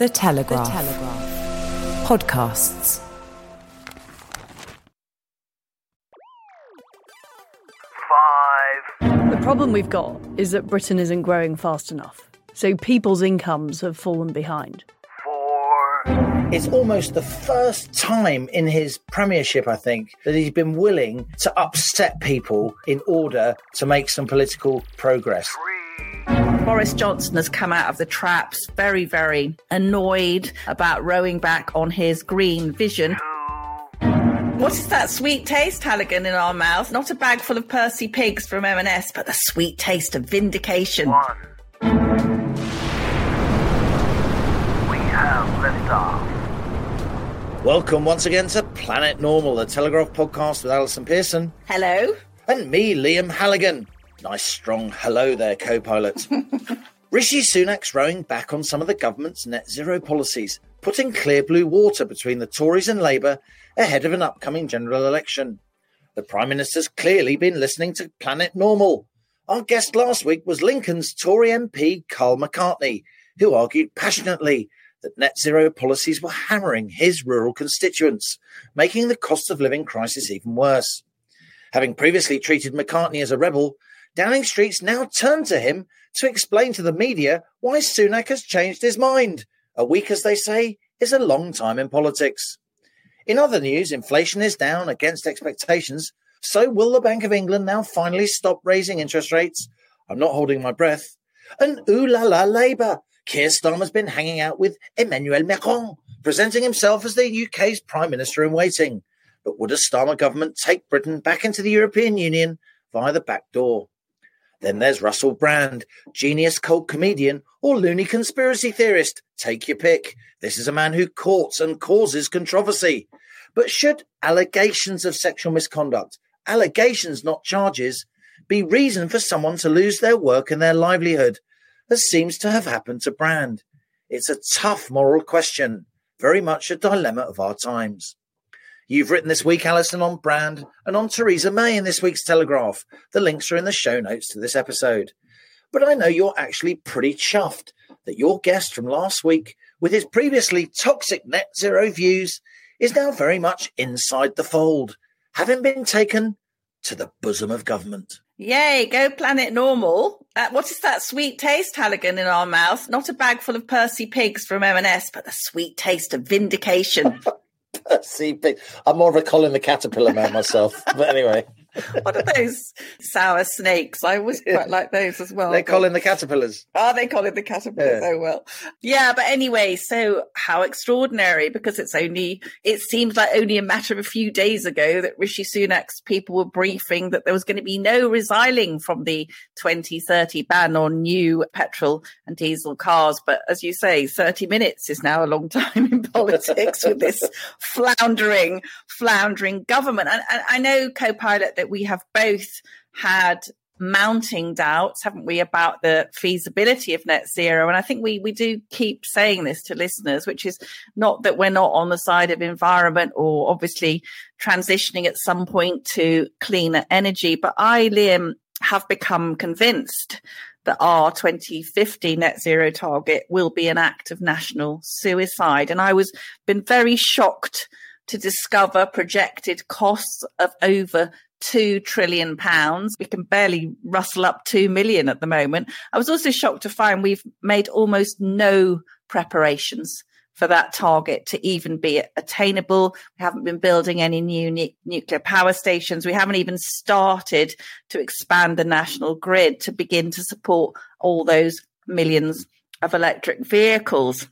The Telegraph. The Telegraph. Podcasts. The problem we've got is that Britain isn't growing fast enough. So people's incomes have fallen behind. It's almost the first time in his premiership, I think, that he's been willing to upset people in order to make some political progress. Boris Johnson has come out of the traps very, very annoyed about rowing back on his green vision. What is that sweet taste, Halligan, in our mouth? Not a bag full of Percy pigs from M&S, but the sweet taste of vindication. One. We have liftoff. Welcome once again to Planet Normal, the Telegraph podcast with Allison Pearson Hello? and me, Liam Halligan. Nice strong hello there, co pilot. Rishi Sunak's rowing back on some of the government's net zero policies, putting clear blue water between the Tories and Labour ahead of an upcoming general election. The Prime Minister's clearly been listening to Planet Normal. Our guest last week was Lincoln's Tory MP Karl McCartney, who argued passionately that net zero policies were hammering his rural constituents, making the cost of living crisis even worse. Having previously treated McCartney as a rebel, Downing Street's now turned to him to explain to the media why Sunak has changed his mind. A week, as they say, is a long time in politics. In other news, inflation is down against expectations. So will the Bank of England now finally stop raising interest rates? I'm not holding my breath. And ooh la la Labour. Keir Starmer's been hanging out with Emmanuel Macron, presenting himself as the UK's Prime Minister in waiting. But would a Starmer government take Britain back into the European Union via the back door? Then there's Russell Brand, genius cult comedian or loony conspiracy theorist. Take your pick. This is a man who courts and causes controversy. But should allegations of sexual misconduct, allegations not charges, be reason for someone to lose their work and their livelihood, as seems to have happened to Brand? It's a tough moral question, very much a dilemma of our times. You've written this week, Allison, on Brand and on Theresa May in this week's Telegraph. The links are in the show notes to this episode. But I know you're actually pretty chuffed that your guest from last week, with his previously toxic net zero views, is now very much inside the fold, having been taken to the bosom of government. Yay, go planet normal. Uh, what is that sweet taste, Halligan, in our mouth? Not a bag full of Percy pigs from M&S, but the sweet taste of vindication. See, I'm more of a Colin the Caterpillar man myself. But anyway, what are those sour snakes? I always quite like those as well. they're but- Colin the Caterpillars. Oh, they call it the caterpillars. Yeah. Oh well. Yeah, but anyway, so how extraordinary because it's only it seems like only a matter of a few days ago that Rishi Sunak's people were briefing that there was going to be no resiling from the 2030 ban on new petrol and diesel cars. But as you say, 30 minutes is now a long time in politics with this floundering, floundering government. And, and I know, co-pilot, that we have both had mounting doubts, haven't we, about the feasibility of net zero? And I think we we do keep saying this to listeners, which is not that we're not on the side of environment or obviously transitioning at some point to cleaner energy. But I, Liam, have become convinced that our 2050 net zero target will be an act of national suicide. And I was been very shocked to discover projected costs of over two trillion pounds. We can barely rustle up two million at the moment. I was also shocked to find we've made almost no preparations for that target to even be attainable. We haven't been building any new nu- nuclear power stations. We haven't even started to expand the national grid to begin to support all those millions of electric vehicles.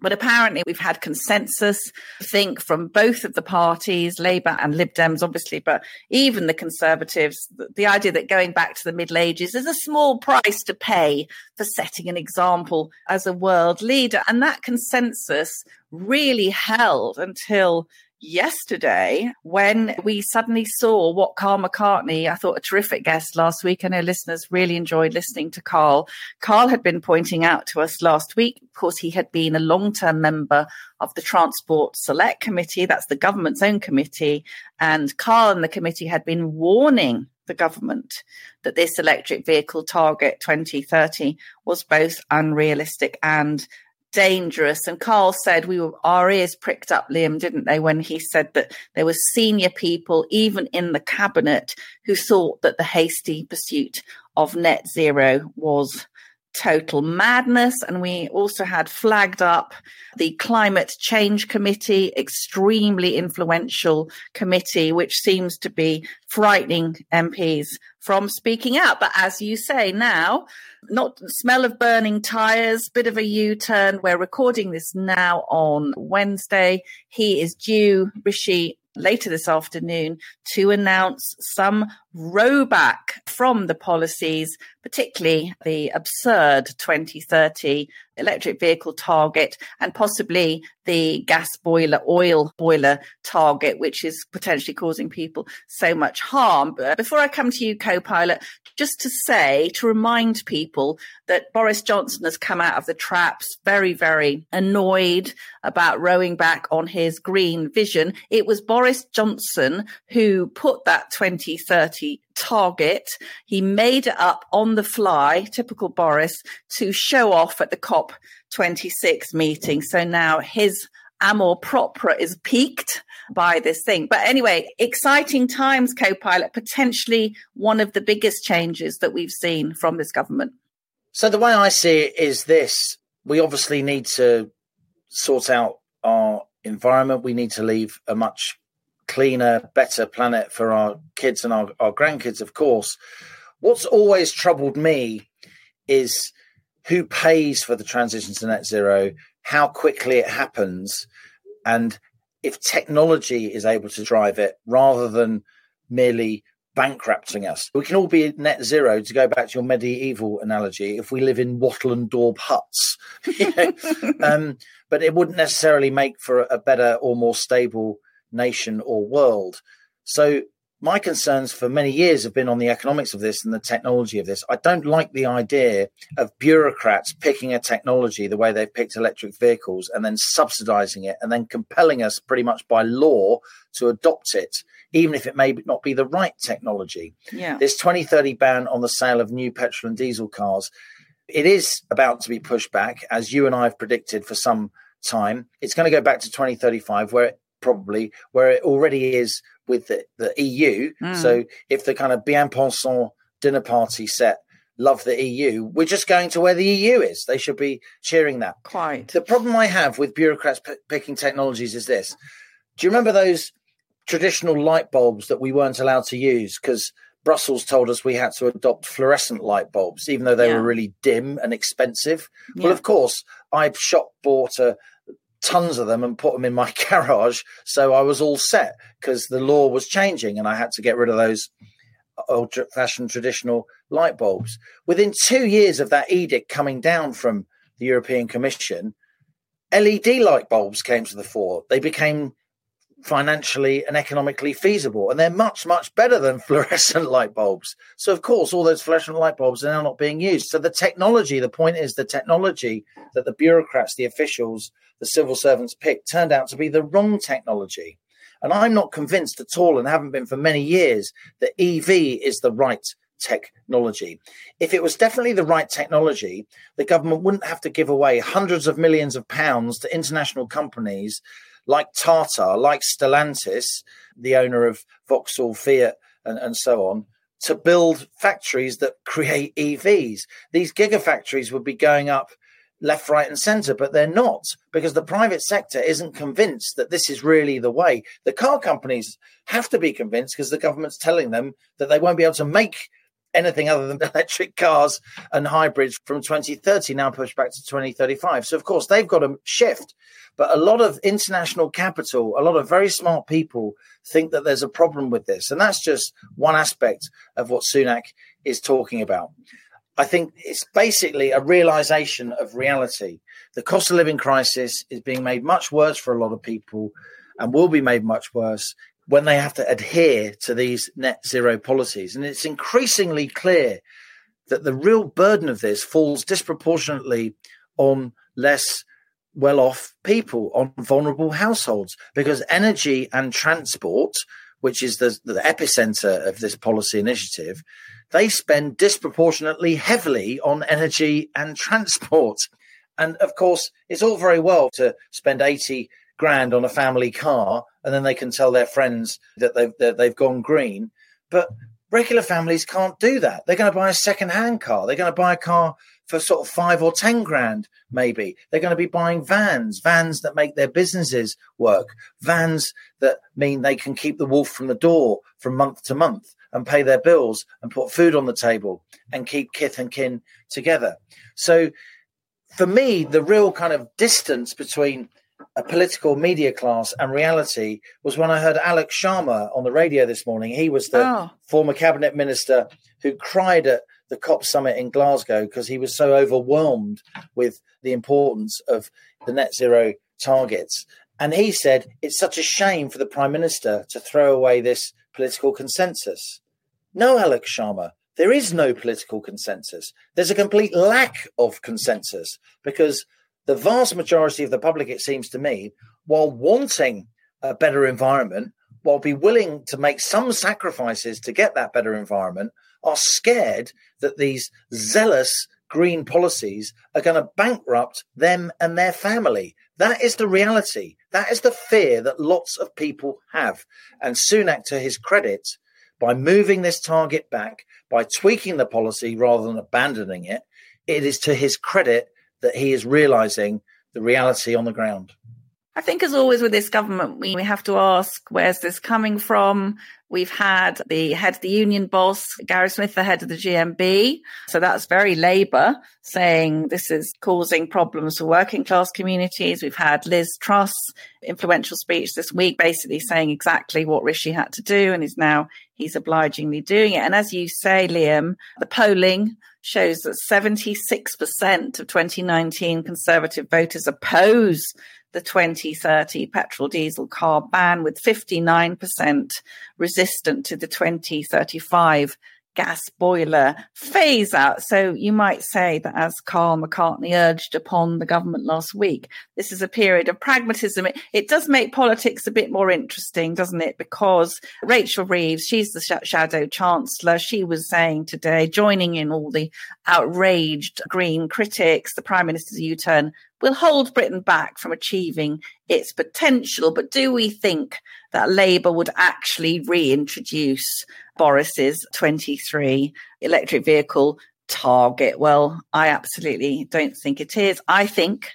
But apparently, we've had consensus, I think, from both of the parties, Labour and Lib Dems, obviously, but even the Conservatives, the, idea that going back to the Middle Ages is a small price to pay for setting an example as a world leader. And that consensus really held until yesterday when we suddenly saw what Karl McCartney, I thought a terrific guest last week. I know listeners really enjoyed listening to Karl. Karl had been pointing out to us last week, of course, he had been a long term member of the Transport Select Committee. That's the government's own committee. And Karl and the committee had been warning the government that this electric vehicle target 2030 was both unrealistic and dangerous. And Karl said we were our ears pricked up, Liam, didn't they, when he said that there were senior people, even in the cabinet, who thought that the hasty pursuit of net zero was total madness. And we also had flagged up the Climate Change Committee, extremely influential committee, which seems to be frightening MPs from speaking out. But as you say now, not smell of burning tires, bit of a U turn. We're recording this now on Wednesday. He is due, Rishi, later this afternoon to announce some rowback from the policies, particularly the absurd 2030 electric vehicle target and possibly the gas boiler, oil boiler target, which is potentially causing people so much harm. But before I come to you, co pilot, just to say, to remind people that Boris Johnson has come out of the traps very, very annoyed about rowing back on his green vision. It was Boris Johnson who put that 2030 target. He made it up on the fly, typical Boris, to show off at the COP26 meeting. So now his amour propre is piqued by this thing. But anyway, exciting times, co pilot, potentially one of the biggest changes that we've seen from this government. So the way I see it is this we obviously need to sort out our environment. We need to leave a much cleaner, better planet for our kids and our, our grandkids, of course. What's always troubled me is who pays for the transition to net zero, how quickly it happens, and if technology is able to drive it rather than merely bankrupting us. We can all be net zero, to go back to your medieval analogy, if we live in wattle and daub huts. um, but it wouldn't necessarily make for a better or more stable nation or world. So my concerns for many years have been on the economics of this and the technology of this. I don't like the idea of bureaucrats picking a technology the way they've picked electric vehicles and then subsidizing it and then compelling us pretty much by law to adopt it, even if it may not be the right technology. Yeah. This 2030 ban on the sale of new petrol and diesel cars, it is about to be pushed back, as you and I have predicted for some time. It's going to go back to 2035, where it probably where it already is with the, the EU. Mm. So if the kind of bien pensant dinner party set love the EU, we're just going to where the EU is. They should be cheering that. Quite. The problem I have with bureaucrats p- picking technologies is this. Do you remember those traditional light bulbs that we weren't allowed to use because Brussels told us we had to adopt fluorescent light bulbs, even though they yeah. were really dim and expensive. Yeah. Well, of course, I shop bought a, tons of them and put them in my garage. So I was all set because the law was changing and I had to get rid of those old fashioned traditional light bulbs. Within two years of that edict coming down from the European Commission, LED light bulbs came to the fore. They became financially and economically feasible, and they're much, much better than fluorescent light bulbs. So, of course, all those fluorescent light bulbs are now not being used. So, the technology, the point is, the technology that the bureaucrats, the officials, the civil servants picked turned out to be the wrong technology. And I'm not convinced at all, and haven't been for many years, that EV is the right technology. If it was definitely the right technology, the government wouldn't have to give away hundreds of millions of pounds to international companies like Tata, like Stellantis, the owner of Vauxhall, Fiat, and, and so on, to build factories that create EVs. These gigafactories would be going up left, right, and centre, but they're not because the private sector isn't convinced that this is really the way. The car companies have to be convinced because the government's telling them that they won't be able to make anything other than electric cars and hybrids from 2030, now pushed back to 2035. So, of course, they've got to shift. But a lot of international capital, a lot of very smart people think that there's a problem with this. And that's just one aspect of what Sunak is talking about. I think it's basically a realization of reality. The cost of living crisis is being made much worse for a lot of people and will be made much worse when they have to adhere to these net zero policies. And it's increasingly clear that the real burden of this falls disproportionately on less well off people, on vulnerable households, because energy and transport, which is the, the epicenter of this policy initiative, they spend disproportionately heavily on energy and transport. And of course, it's all very well to spend 80 grand on a family car and then they can tell their friends that they've, that they've gone green. But regular families can't do that. They're going to buy a second hand car. They're going to buy a car for sort of five or 10 grand, maybe. They're going to be buying vans, vans that make their businesses work, vans that mean they can keep the wolf from the door from month to month and pay their bills and put food on the table and keep kith and kin together. So for me, the real kind of distance between a political media class and reality was when I heard Alok Sharma on the radio this morning. He was the oh. former cabinet minister who cried at the COP summit in Glasgow because he was so overwhelmed with the importance of the net zero targets. And he said it's such a shame for the prime minister to throw away this political consensus. No, Alok Sharma, there is no political consensus. There's a complete lack of consensus because the vast majority of the public, it seems to me, while wanting a better environment, while be willing to make some sacrifices to get that better environment, are scared that these zealous green policies are going to bankrupt them and their family. That is the reality. That is the fear that lots of people have. And Sunak, to his credit, by moving this target back, by tweaking the policy rather than abandoning it, it is to his credit that he is realizing the reality on the ground. I think, as always with this government, we have to ask where's this coming from? We've had the head of the union boss, Gary Smith, the head of the GMB. So that's very Labour saying this is causing problems for working class communities. We've had Liz Truss influential speech this week, basically saying exactly what Rishi had to do. And is now he's obligingly doing it. And as you say, Liam, the polling shows that 76% of 2019 Conservative voters oppose the 2030 petrol diesel car ban, with 59% resistant to the 2035 gas boiler phase out. So you might say that as Karl McCartney urged upon the government last week, this is a period of pragmatism. It, it does make politics a bit more interesting, doesn't it? Because Rachel Reeves, she's the sh- shadow chancellor. She was saying today, joining in all the outraged green critics, the prime minister's U-turn will hold Britain back from achieving its potential. But do we think that Labour would actually reintroduce Boris's 23 electric vehicle target? Well, I absolutely don't think it is. I think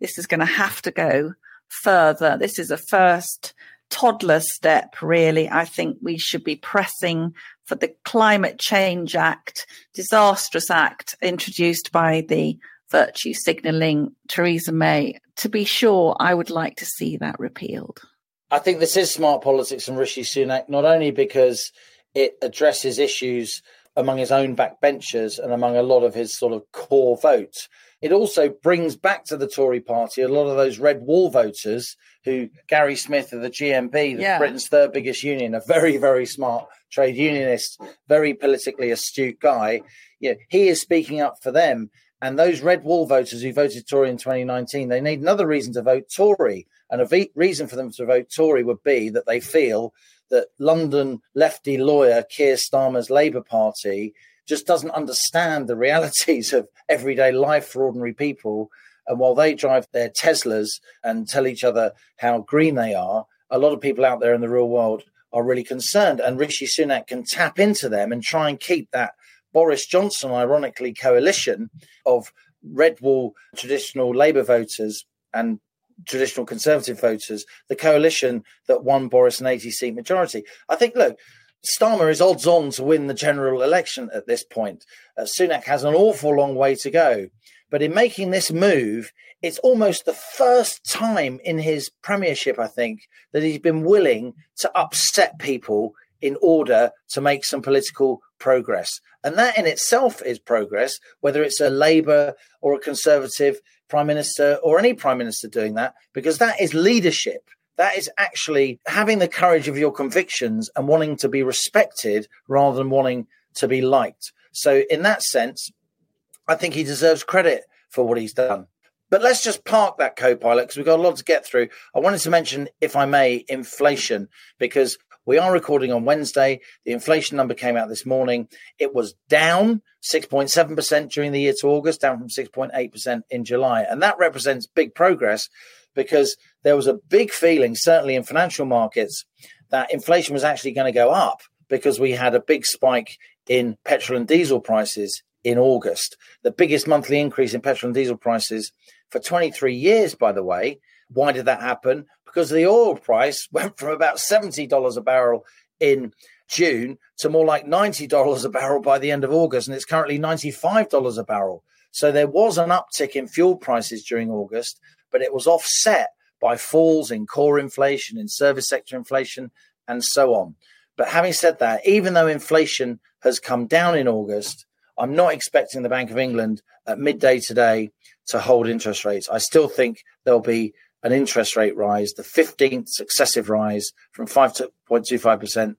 this is going to have to go further. This is a first toddler step, really. I think we should be pressing for the Climate Change Act, disastrous act introduced by the virtue signalling Theresa May. To be sure, I would like to see that repealed. I think this is smart politics from Rishi Sunak, not only because it addresses issues among his own backbenchers and among a lot of his sort of core votes. It also brings back to the Tory party a lot of those red wall voters who Gary Smith of the GMB, yeah. Britain's third biggest union, a very, very smart trade unionist, very politically astute guy. Yeah, he is speaking up for them. And those red wall voters who voted Tory in 2019, they need another reason to vote Tory. And a reason for them to vote Tory would be that they feel that London lefty lawyer Keir Starmer's Labour Party just doesn't understand the realities of everyday life for ordinary people. And while they drive their Teslas and tell each other how green they are, a lot of people out there in the real world are really concerned. And Rishi Sunak can tap into them and try and keep that Boris Johnson, ironically, coalition of red wall traditional Labour voters and traditional Conservative voters, the coalition that won Boris an 80 seat majority. I think, look, Starmer is odds on to win the general election at this point. Uh, Sunak has an awful long way to go. But in making this move, it's almost the first time in his premiership, I think, that he's been willing to upset people in order to make some political progress. And that in itself is progress, whether it's a Labour or a Conservative prime minister or any prime minister doing that, because that is leadership. That is actually having the courage of your convictions and wanting to be respected rather than wanting to be liked. So, in that sense, I think he deserves credit for what he's done. But let's just park that co pilot because we've got a lot to get through. I wanted to mention, if I may, inflation, because we are recording on Wednesday. The inflation number came out this morning. It was down 6.7% during the year to August, down from 6.8% in July. And that represents big progress because there was a big feeling, certainly in financial markets, that inflation was actually going to go up because we had a big spike in petrol and diesel prices in August. The biggest monthly increase in petrol and diesel prices for 23 years, by the way. Why did that happen? Because the oil price went from about $70 a barrel in June to more like $90 a barrel by the end of August, and it's currently $95 a barrel. So there was an uptick in fuel prices during August, but it was offset by falls in core inflation, in service sector inflation, and so on. But having said that, even though inflation has come down in August, I'm not expecting the Bank of England at midday today to hold interest rates. I still think there'll be an interest rate rise, the 15th successive rise from 5.25%,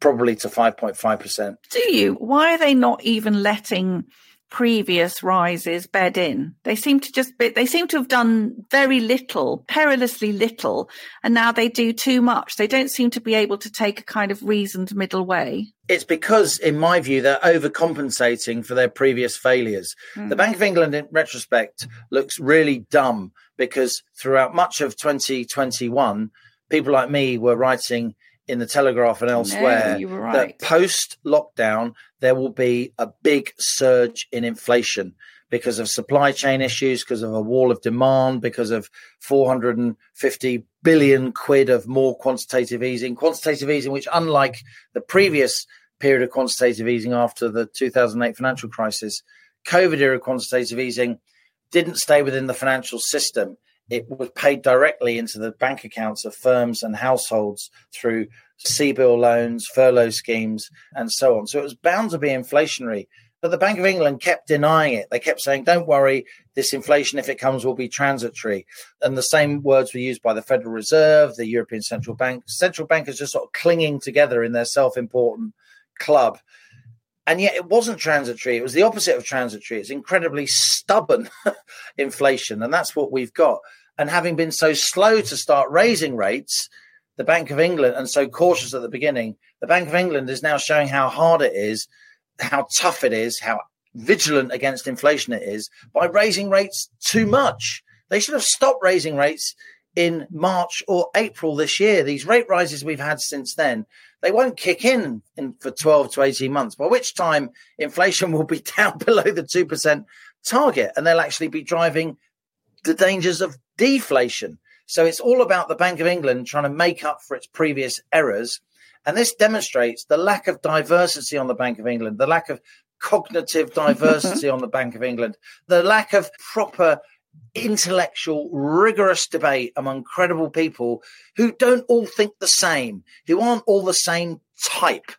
probably to 5.5%. Do you? Why are they not even letting previous rises bed in. They seem to just be, they seem to have done very little, perilously little, and now they do too much. They don't seem to be able to take a kind of reasoned middle way. It's because, in my view, they're overcompensating for their previous failures. Mm. The Bank of England, in retrospect, looks really dumb because throughout much of 2021, people like me were writing in the Telegraph and elsewhere no, right. that post lockdown there will be a big surge in inflation because of supply chain issues, because of a wall of demand, because of 450 billion quid of more quantitative easing. Quantitative easing, which, unlike the previous period of quantitative easing after the 2008 financial crisis, COVID era quantitative easing didn't stay within the financial system. It was paid directly into the bank accounts of firms and households through CBIL loans, furlough schemes, and so on. So it was bound to be inflationary. But the Bank of England kept denying it. They kept saying, don't worry, this inflation, if it comes, will be transitory. And the same words were used by the Federal Reserve, the European Central Bank. Central bankers just sort of clinging together in their self important club. And yet it wasn't transitory. It was the opposite of transitory. It's incredibly stubborn inflation. And that's what we've got. And having been so slow to start raising rates, the Bank of England, and so cautious at the beginning, the Bank of England is now showing how hard it is, how tough it is, how vigilant against inflation it is by raising rates too much. They should have stopped raising rates in March or April this year. These rate rises we've had since then they won't kick in, in for 12 to 18 months, by which time inflation will be down below the 2% target and they'll actually be driving the dangers of deflation. So it's all about the Bank of England trying to make up for its previous errors. And this demonstrates the lack of diversity on the Bank of England, the lack of cognitive diversity on the Bank of England, the lack of proper intellectual, rigorous debate among credible people who don't all think the same, who aren't all the same type.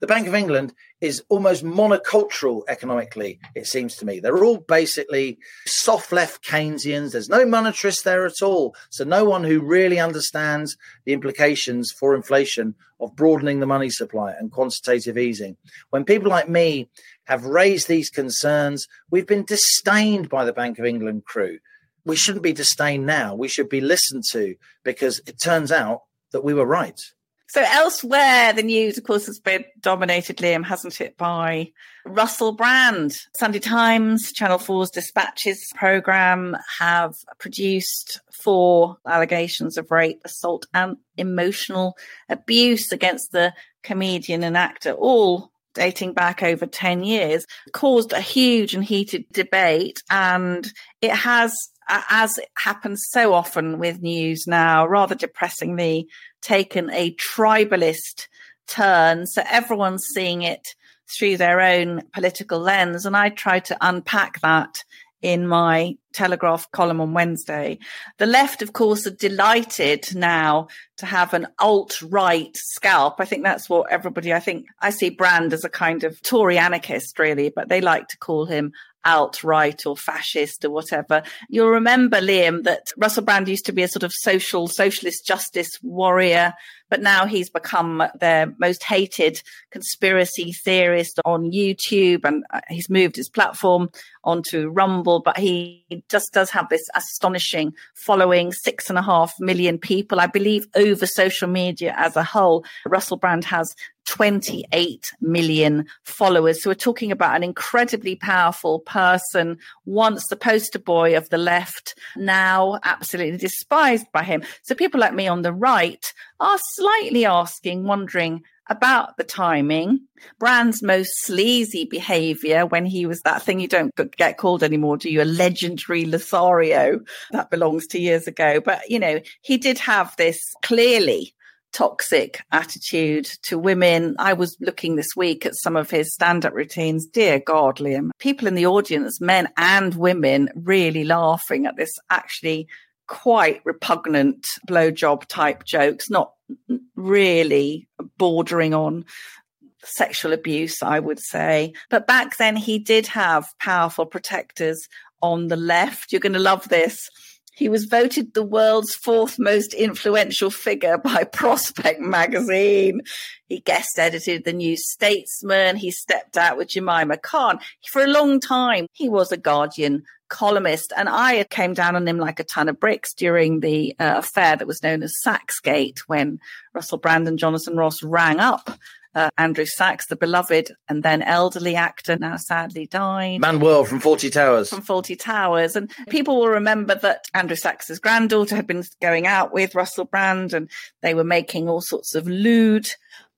The Bank of England is almost monocultural economically, it seems to me. They're all basically soft left Keynesians. There's no monetarists there at all. So, no one who really understands the implications for inflation of broadening the money supply and quantitative easing. When people like me have raised these concerns. We've been disdained by the Bank of England crew. We shouldn't be disdained now. We should be listened to because it turns out that we were right. So elsewhere, the news, of course, has been dominated, Liam, hasn't it, by Russell Brand. Sunday Times, Channel 4's Dispatches program have produced four allegations of rape, assault, and emotional abuse against the comedian and actor, all dating back over 10 years, caused a huge and heated debate. And it has, as happens so often with news now, rather depressingly taken a tribalist turn. So everyone's seeing it through their own political lens. And I try to unpack that in my Telegraph column on Wednesday. The left, of course, are delighted now to have an alt right scalp. I think that's what everybody, I think I see Brand as a kind of Tory anarchist, really, but they like to call him alt right or fascist or whatever. You'll remember, Liam, that Russell Brand used to be a sort of social, socialist justice warrior, but now he's become their most hated conspiracy theorist on YouTube and uh, he's moved his platform onto Rumble, but he just does have this astonishing following six and a half million people, I believe, over social media as a whole. Russell Brand has 28 million followers. So we're talking about an incredibly powerful person, once the poster boy of the left, now absolutely despised by him. So people like me on the right are slightly asking, wondering, about the timing, Brand's most sleazy behavior when he was that thing you don't get called anymore, do you? A legendary Lothario. That belongs to years ago. But, you know, he did have this clearly toxic attitude to women. I was looking this week at some of his stand up routines. Dear God, Liam, people in the audience, men and women, really laughing at this actually quite repugnant blowjob type jokes, not really bordering on sexual abuse, I would say. But back then, he did have powerful protectors on the left. You're going to love this. He was voted the world's fourth most influential figure by Prospect magazine. He guest edited the New Statesman. He stepped out with Jemima Khan. For a long time, he was a Guardian columnist. And I came down on him like a ton of bricks during the uh, affair that was known as Sachsgate when Russell Brand and Jonathan Ross rang up uh, Andrew Sachs, the beloved and then elderly actor, now sadly died. Manuel from Fawlty Towers. From Fawlty Towers. And people will remember that Andrew Sachs's granddaughter had been going out with Russell Brand and they were making all sorts of lewd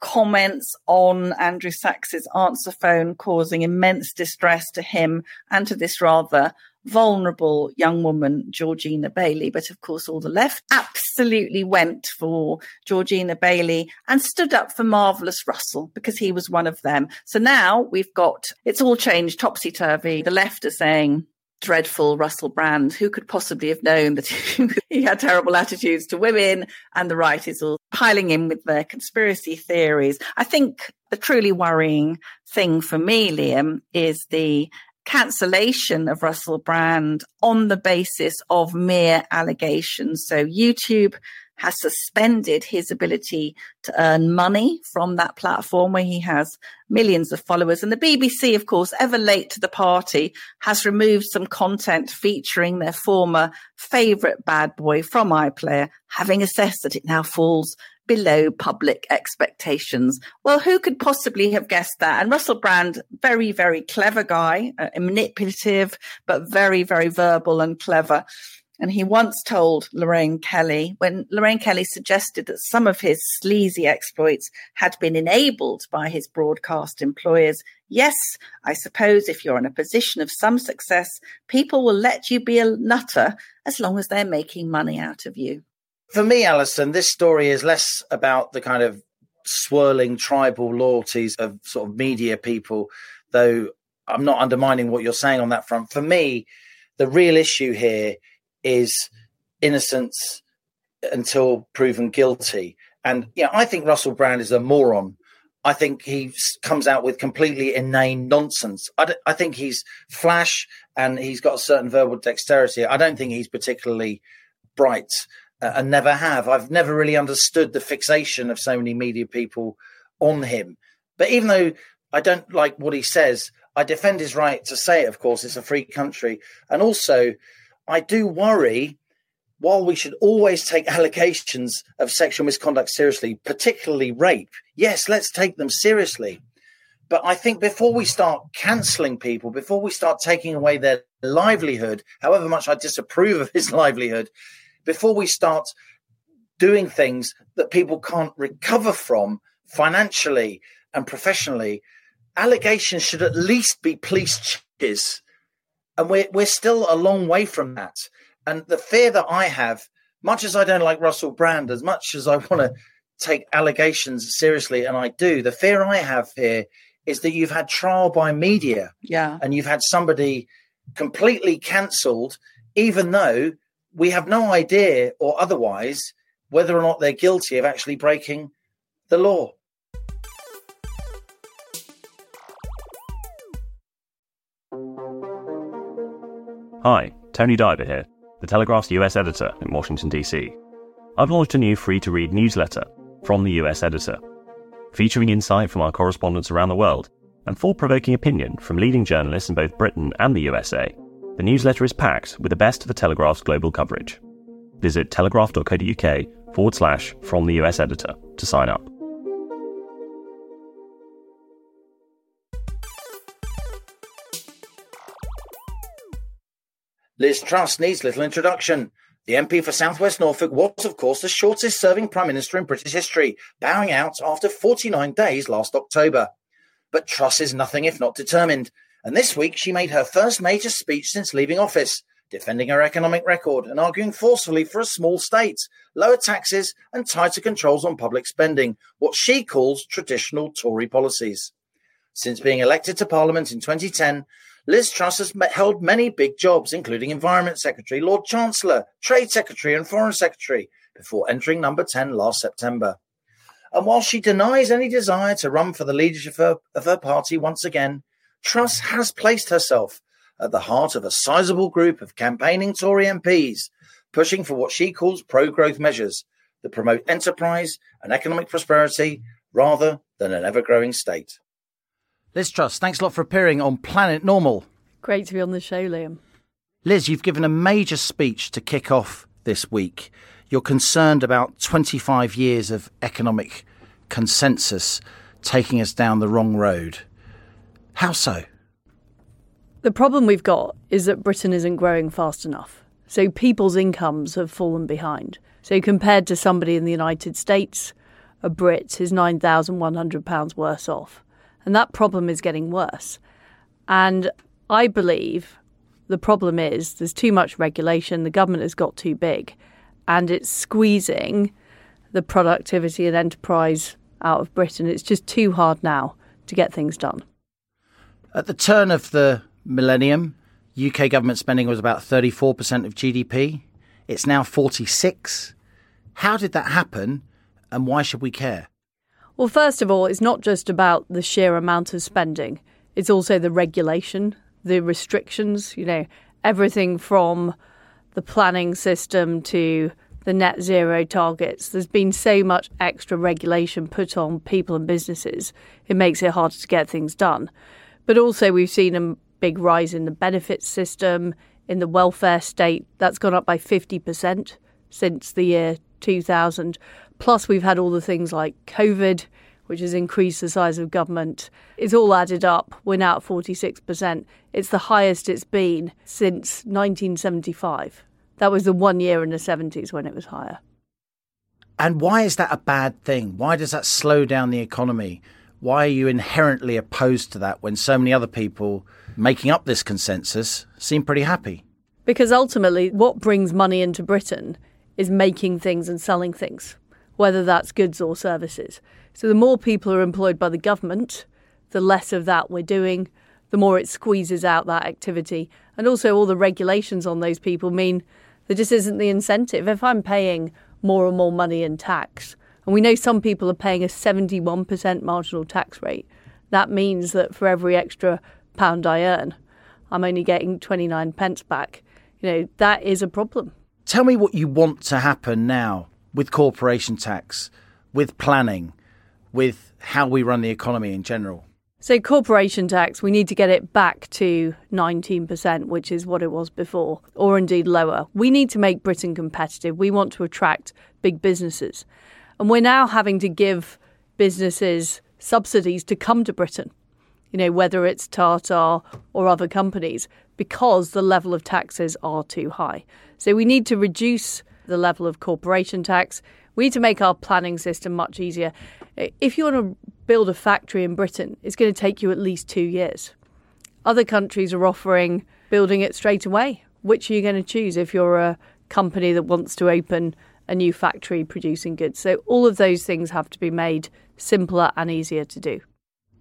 comments on Andrew Sachs's answer phone, causing immense distress to him and to this rather vulnerable young woman, Georgina Baillie. But of course, all the left absolutely went for Georgina Baillie and stood up for Marvellous Russell because he was one of them. So now we've got, it's all changed topsy turvy. The left are saying, dreadful Russell Brand. Who could possibly have known that he had terrible attitudes to women? And the right is all piling in with their conspiracy theories. I think the truly worrying thing for me, Liam, is the cancellation of Russell Brand on the basis of mere allegations. So YouTube has suspended his ability to earn money from that platform where he has millions of followers. And the BBC, of course, ever late to the party, has removed some content featuring their former favourite bad boy from iPlayer, having assessed that it now falls below public expectations. Well, who could possibly have guessed that? And Russell Brand, very, very clever guy, uh, manipulative, but very, very verbal and clever. And he once told Lorraine Kelly, when Lorraine Kelly suggested that some of his sleazy exploits had been enabled by his broadcast employers, yes, I suppose if you're in a position of some success, people will let you be a nutter as long as they're making money out of you for me, Allison, this story is less about the kind of swirling tribal loyalties of sort of media people, though I'm not undermining what you're saying on that front. For me, the real issue here is innocence until proven guilty. And yeah, I think Russell Brand is a moron. I think he comes out with completely inane nonsense. I, d- I think he's flash and he's got a certain verbal dexterity. I don't think he's particularly bright uh, and never have. I've never really understood the fixation of so many media people on him. But even though I don't like what he says, I defend his right to say it, of course, it's a free country. And also, I do worry, while we should always take allegations of sexual misconduct seriously, particularly rape, yes, let's take them seriously. But I think before we start cancelling people, before we start taking away their livelihood, however much I disapprove of his livelihood, before we start doing things that people can't recover from financially and professionally, allegations should at least be police cheers. And we're, we're still a long way from that. And the fear that I have, much as I don't like Russell Brand, as much as I want to take allegations seriously, and I do. The fear I have here is that you've had trial by media Yeah. and you've had somebody completely cancelled, even though we have no idea or otherwise whether or not they're guilty of actually breaking the law. Hi, Tony Diver here, the Telegraph's US editor in Washington, D.C. I've launched a new free to read newsletter from the US editor, featuring insight from our correspondents around the world and thought provoking opinion from leading journalists in both Britain and the USA. The newsletter is packed with the best of the Telegraph's global coverage. Visit telegraph.co.uk forward slash from the US editor to sign up. Liz Truss needs little introduction. The MP for Southwest Norfolk was, of course, the shortest serving Prime Minister in British history, bowing out after 49 days last October. But Truss is nothing if not determined, and this week she made her first major speech since leaving office, defending her economic record and arguing forcefully for a small state, lower taxes, and tighter controls on public spending, what she calls traditional Tory policies. Since being elected to Parliament in 2010, Liz Truss has held many big jobs, including Environment Secretary, Lord Chancellor, Trade Secretary, and Foreign Secretary, before entering number 10 last September. And while she denies any desire to run for the leadership of her, of her party once again, Truss has placed herself at the heart of a sizable group of campaigning Tory MPs, pushing for what she calls pro growth measures that promote enterprise and economic prosperity rather than an ever growing state. Liz Truss, thanks a lot for appearing on Planet Normal. Great to be on the show, Liam. Liz, you've given a major speech to kick off this week. You're concerned about 25 years of economic consensus taking us down the wrong road. How so? The problem we've got is that Britain isn't growing fast enough. So people's incomes have fallen behind. So compared to somebody in the United States, a Brit is £9,100 worse off. And that problem is getting worse. And I believe the problem is there's too much regulation, the government has got too big, and it's squeezing the productivity and enterprise out of Britain. It's just too hard now to get things done. At the turn of the millennium, UK government spending was about 34% of GDP. It's now 46. How did that happen and why should we care? Well, first of all, it's not just about the sheer amount of spending, it's also the regulation, the restrictions, you know, everything from the planning system to the net zero targets. There's been so much extra regulation put on people and businesses, it makes it harder to get things done. But also, we've seen a big rise in the benefits system, in the welfare state. That's gone up by 50% since the year 2000. Plus, we've had all the things like COVID, which has increased the size of government. It's all added up. We're now at 46%. It's the highest it's been since 1975. That was the one year in the 70s when it was higher. And why is that a bad thing? Why does that slow down the economy? Why are you inherently opposed to that when so many other people making up this consensus seem pretty happy? Because ultimately, what brings money into Britain is making things and selling things, whether that's goods or services. So the more people are employed by the government, the less of that we're doing, the more it squeezes out that activity. And also, all the regulations on those people mean there just isn't the incentive. If I'm paying more and more money in tax, and we know some people are paying a 71% marginal tax rate, that means that for every extra pound I earn, I'm only getting 29 pence back. You know, that is a problem. Tell me what you want to happen now with corporation tax, with planning, with how we run the economy in general. So, corporation tax, we need to get it back to 19%, which is what it was before, or indeed lower. We need to make Britain competitive. We want to attract big businesses. And we're now having to give businesses subsidies to come to Britain, you know, whether it's Tata or other companies, because the level of taxes are too high. So, we need to reduce the level of corporation tax. We need to make our planning system much easier. If you want to build a factory in Britain, it's going to take you at least two years. Other countries are offering building it straight away. Which are you going to choose if you're a company that wants to open a new factory producing goods. So all of those things have to be made simpler and easier to do.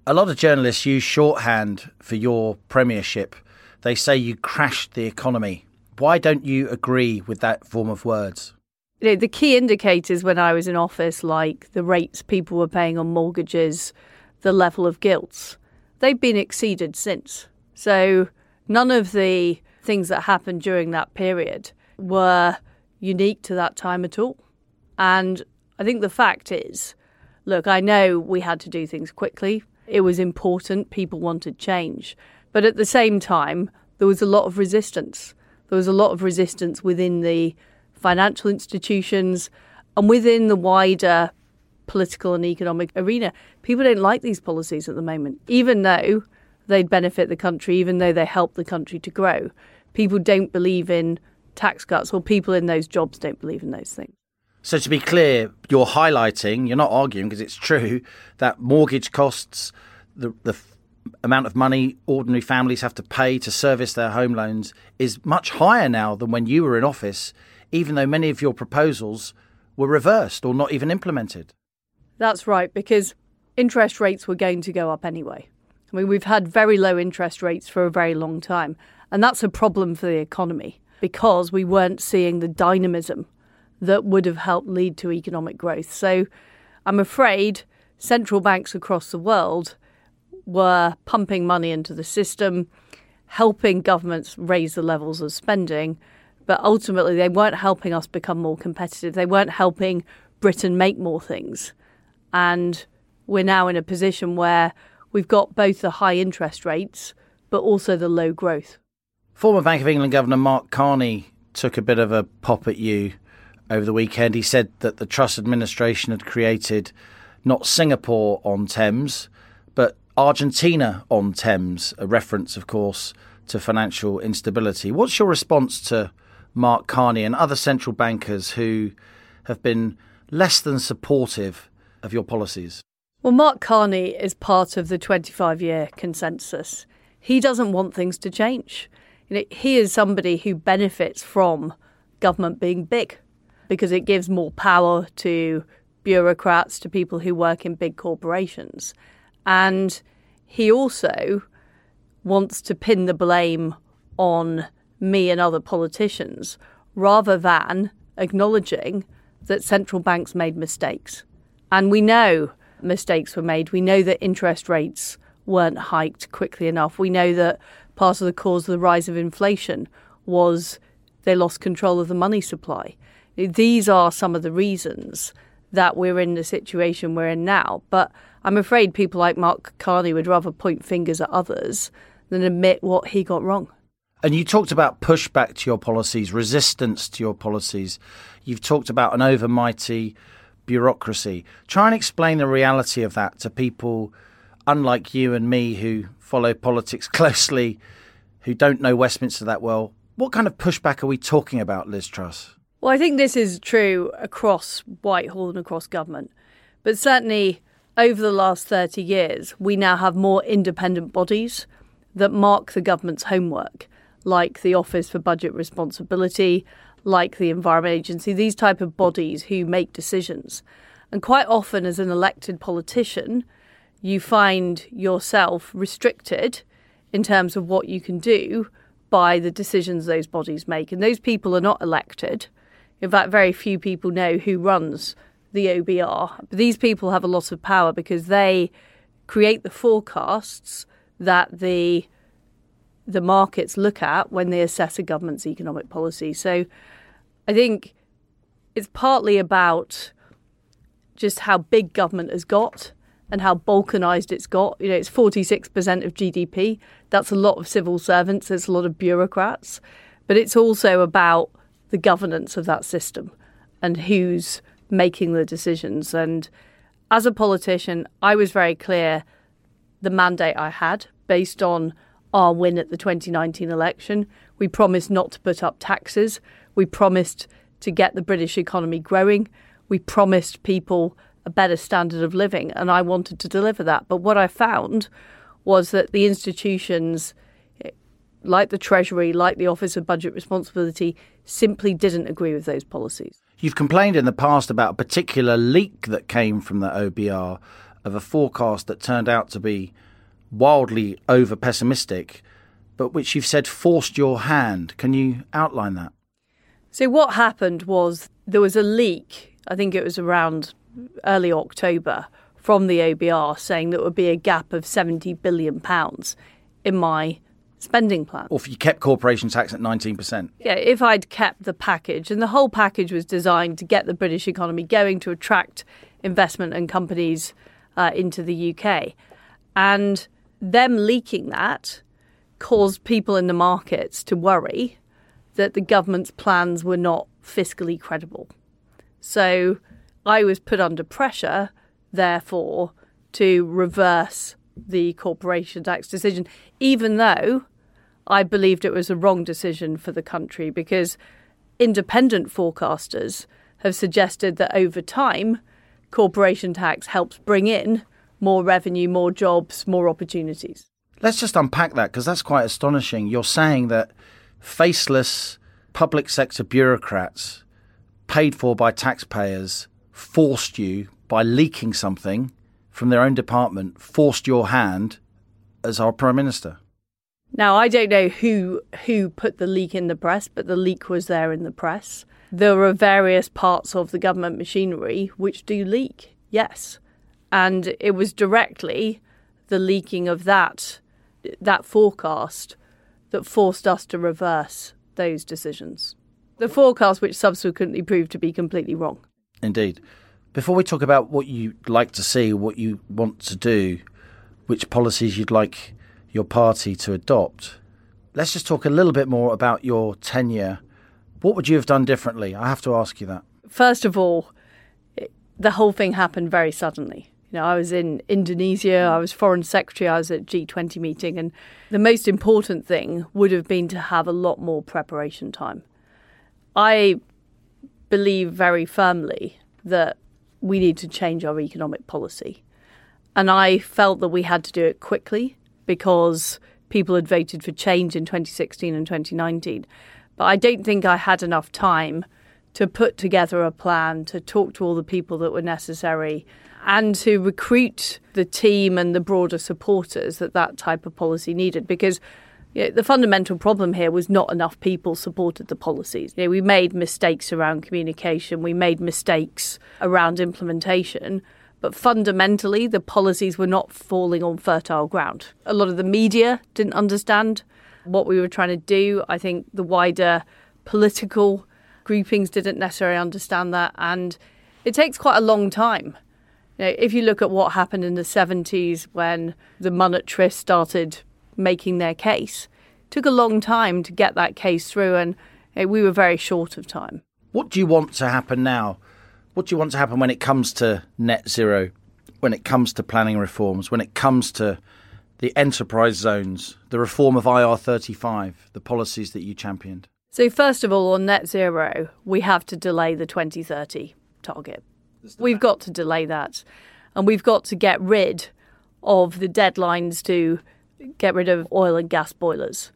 A lot of journalists use shorthand for your premiership. They say you crashed the economy. Why don't you agree with that form of words? You know, the key indicators when I was in office, like the rates people were paying on mortgages, the level of gilts, they've been exceeded since. So none of the things that happened during that period were unique to that time at all. And I think the fact is, look, I know we had to do things quickly. It was important. People wanted change. But at the same time, there was a lot of resistance. There was a lot of resistance within the financial institutions and within the wider political and economic arena. People don't like these policies at the moment, even though they'd benefit the country, even though they help the country to grow. People don't believe in tax cuts, or people in those jobs don't believe in those things. So, to be clear, you're highlighting, you're not arguing because it's true, that mortgage costs, the, the f- amount of money ordinary families have to pay to service their home loans is much higher now than when you were in office, even though many of your proposals were reversed or not even implemented. That's right, because interest rates were going to go up anyway. I mean, we've had very low interest rates for a very long time, and that's a problem for the economy because we weren't seeing the dynamism that would have helped lead to economic growth. So I'm afraid central banks across the world were pumping money into the system, helping governments raise the levels of spending, but ultimately they weren't helping us become more competitive. They weren't helping Britain make more things. And we're now in a position where we've got both the high interest rates, but also the low growth. Former Bank of England Governor Mark Carney took a bit of a pop at you over the weekend. He said that the Truss administration had created not Singapore on Thames, but Argentina on Thames, a reference, of course, to financial instability. What's your response to Mark Carney and other central bankers who have been less than supportive of your policies? Well, Mark Carney is part of the 25 year consensus. He doesn't want things to change you know, he is somebody who benefits from government being big because it gives more power to bureaucrats, to people who work in big corporations. And he also wants to pin the blame on me and other politicians rather than acknowledging that central banks made mistakes. And we know mistakes were made. We know that interest rates weren't hiked quickly enough. We know that part of the cause of the rise of inflation was they lost control of the money supply. These are some of the reasons that we're in the situation we're in now. But I'm afraid people like Mark Carney would rather point fingers at others than admit what he got wrong. And you talked about pushback to your policies, resistance to your policies. You've talked about an overmighty bureaucracy. Try and explain the reality of that to people unlike you and me who follow politics closely, who don't know Westminster that well, what kind of pushback are we talking about, Liz Truss? Well, I think this is true across Whitehall and across government. But certainly over the last 30 years, we now have more independent bodies that mark the government's homework, like the Office for Budget Responsibility, like the Environment Agency, these type of bodies who make decisions. And quite often as an elected politician, you find yourself restricted in terms of what you can do by the decisions those bodies make. And those people are not elected. In fact, very few people know who runs the OBR. But these people have a lot of power because they create the forecasts that the the markets look at when they assess a government's economic policy. So I think it's partly about just how big government has got and how balkanized it's got. You know, it's 46% of GDP. That's a lot of civil servants, there's a lot of bureaucrats. But it's also about the governance of that system and who's making the decisions. And as a politician, I was very clear the mandate I had based on our win at the 2019 election. We promised not to put up taxes. We promised to get the British economy growing. We promised people a better standard of living. And I wanted to deliver that. But what I found was that the institutions, like the Treasury, like the Office of Budget Responsibility, simply didn't agree with those policies. You've complained in the past about a particular leak that came from the OBR of a forecast that turned out to be wildly over pessimistic, but which you've said forced your hand. Can you outline that? So, what happened was there was a leak, I think it was around early October, from the OBR saying that there would be a gap of £70 billion in my spending plan. Or if you kept corporation tax at 19%. Yeah, if I'd kept the package, and the whole package was designed to get the British economy going, to attract investment and companies uh, into the UK. And them leaking that caused people in the markets to worry that the government's plans were not fiscally credible. So I was put under pressure, therefore, to reverse the corporation tax decision, even though I believed it was a wrong decision for the country because independent forecasters have suggested that over time, corporation tax helps bring in more revenue, more jobs, more opportunities. Let's just unpack that because that's quite astonishing. You're saying that faceless public sector bureaucrats paid for by taxpayers forced you by leaking something from their own department, forced your hand as our Prime Minister. Now I don't know who who put the leak in the press, but the leak was there in the press. There are various parts of the government machinery which do leak, yes. And it was directly the leaking of that that forecast that forced us to reverse those decisions. The forecast which subsequently proved to be completely wrong. Indeed. Before we talk about what you'd like to see, what you want to do, which policies you'd like your party to adopt, let's just talk a little bit more about your tenure. What would you have done differently? I have to ask you that. First of all, it, the whole thing happened very suddenly. You know, I was in Indonesia, I was foreign secretary, I was at G20 meeting, and the most important thing would have been to have a lot more preparation time. I believe very firmly that we need to change our economic policy. And I felt that we had to do it quickly because people had voted for change in 2016 and 2019. But I don't think I had enough time to put together a plan, to talk to all the people that were necessary, and to recruit the team and the broader supporters that that type of policy needed. Because you know, the fundamental problem here was not enough people supported the policies. You know, we made mistakes around communication, we made mistakes around implementation, but fundamentally, the policies were not falling on fertile ground. A lot of the media didn't understand what we were trying to do. I think the wider political groupings didn't necessarily understand that, and it takes quite a long time. You know, if you look at what happened in the 70s when the monetarists started making their case. It took a long time to get that case through, and eh, we were very short of time. What do you want to happen now? What do you want to happen when it comes to net zero, when it comes to planning reforms, when it comes to the enterprise zones, the reform of IR35, the policies that you championed? So, first of all, on net zero, we have to delay the 2030 target. We've got to delay that. And we've got to get rid of the deadlines to get rid of oil and gas boilers.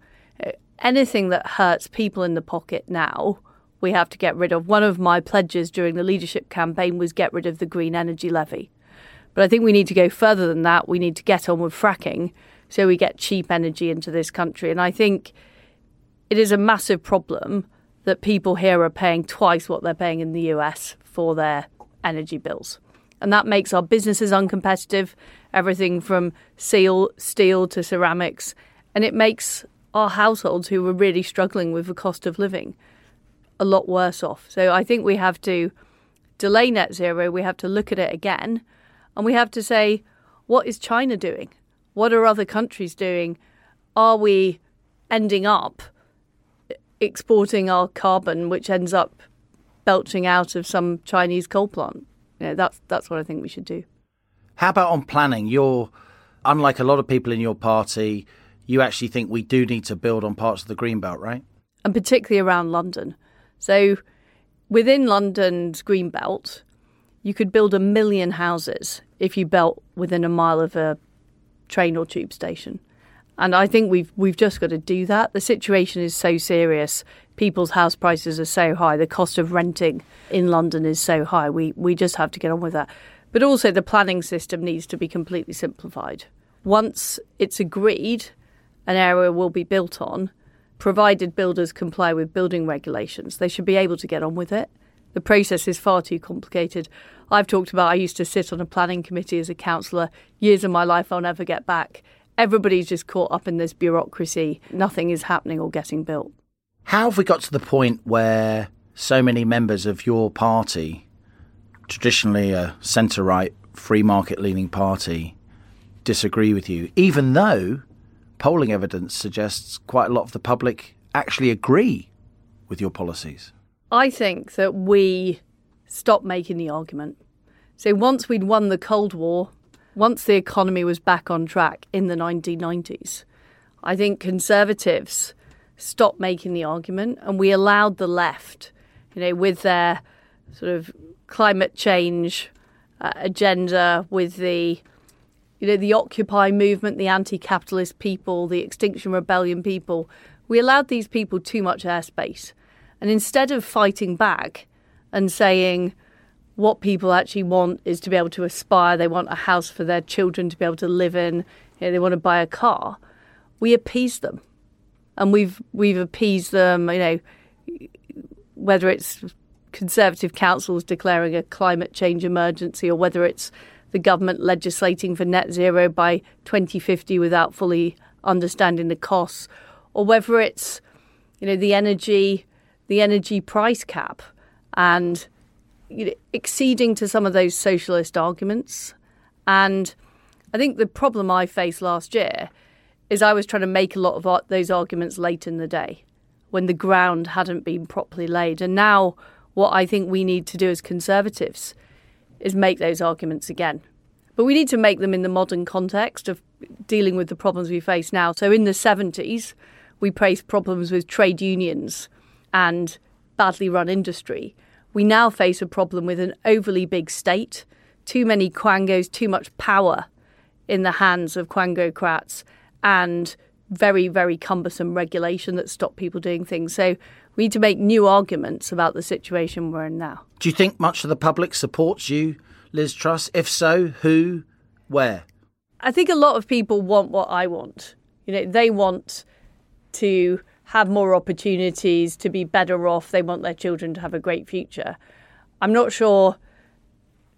Anything that hurts people in the pocket now, we have to get rid of. One of my pledges during the leadership campaign was get rid of the green energy levy. But I think we need to go further than that. We need to get on with fracking so we get cheap energy into this country. And I think it is a massive problem that people here are paying twice what they're paying in the US for their energy bills. And that makes our businesses uncompetitive everything from steel, steel to ceramics, and it makes our households who are really struggling with the cost of living a lot worse off. So I think we have to delay net zero, we have to look at it again, and we have to say, what is China doing? What are other countries doing? Are we ending up exporting our carbon, which ends up belching out of some Chinese coal plant? You know, that's that's what I think we should do. How about on planning? You're, unlike a lot of people in your party, you actually think we do need to build on parts of the green belt, right? And particularly around London. So within London's green belt, you could build a million houses if you built within a mile of a train or tube station. And I think we've we've just got to do that. The situation is so serious. people's house prices are so high, the cost of renting in London is so high. We we just have to get on with that. But also the planning system needs to be completely simplified. Once it's agreed an area will be built on, provided builders comply with building regulations, they should be able to get on with it. The process is far too complicated. I've talked about I used to sit on a planning committee as a councillor. Years of my life I'll never get back. Everybody's just caught up in this bureaucracy. Nothing is happening or getting built. How have we got to the point where so many members of your party, traditionally a centre right, free market leaning party, disagree with you, even though polling evidence suggests quite a lot of the public actually agree with your policies? I think that we stopped making the argument. So once we'd won the Cold War, once the economy was back on track in the 1990s, I think conservatives stopped making the argument and we allowed the left, you know, with their sort of climate change uh, agenda, with the you know the Occupy movement, the anti-capitalist people, the Extinction Rebellion people, we allowed these people too much airspace, and instead of fighting back and saying what people actually want is to be able to aspire, they want a house for their children to be able to live in, you know, they want to buy a car, we appeased them and we've we've appeased them. You know, whether it's Conservative councils declaring a climate change emergency, or whether it's the government legislating for net zero by 2050 without fully understanding the costs, or whether it's you know the energy the energy price cap and you know, exceeding to some of those socialist arguments. And I think the problem I faced last year is I was trying to make a lot of those arguments late in the day when the ground hadn't been properly laid. And now, what I think we need to do as Conservatives is make those arguments again. But we need to make them in the modern context of dealing with the problems we face now. So, in the 70s, we faced problems with trade unions and badly run industry. We now face a problem with an overly big state, too many quangos, too much power in the hands of quangocrats and very, very cumbersome regulation that stop people doing things. So we need to make new arguments about the situation we're in now. Do you think much of the public supports you, Liz Truss? If so, who, where? I think a lot of people want what I want. You know, they want to have more opportunities, to be better off. They want their children to have a great future. I'm not sure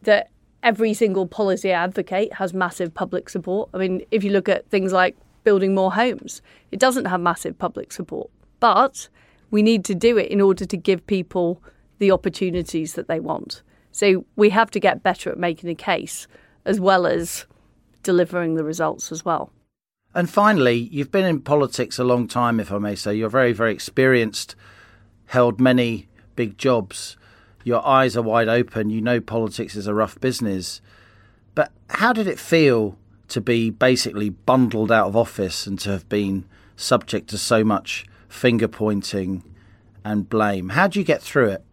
that every single policy I advocate has massive public support. I mean, if you look at things like building more homes. It doesn't have massive public support, but we need to do it in order to give people the opportunities that they want. So we have to get better at making a case as well as delivering the results as well. And finally, you've been in politics a long time, if I may say. You're very, very experienced, held many big jobs. Your eyes are wide open. You know politics is a rough business. But how did it feel to be basically bundled out of office and to have been subject to so much finger pointing and blame. How do you get through it?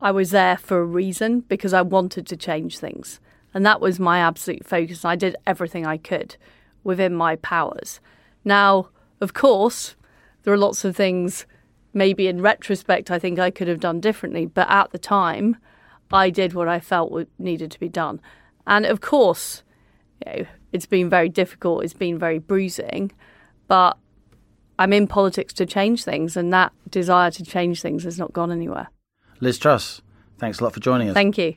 I was there for a reason because I wanted to change things. And that was my absolute focus. I did everything I could within my powers. Now, of course, there are lots of things, maybe in retrospect, I think I could have done differently. But at the time, I did what I felt needed to be done. And of course, you know, it's been very difficult, it's been very bruising, but I'm in politics to change things, and that desire to change things has not gone anywhere. Liz Truss, thanks a lot for joining us. Thank you.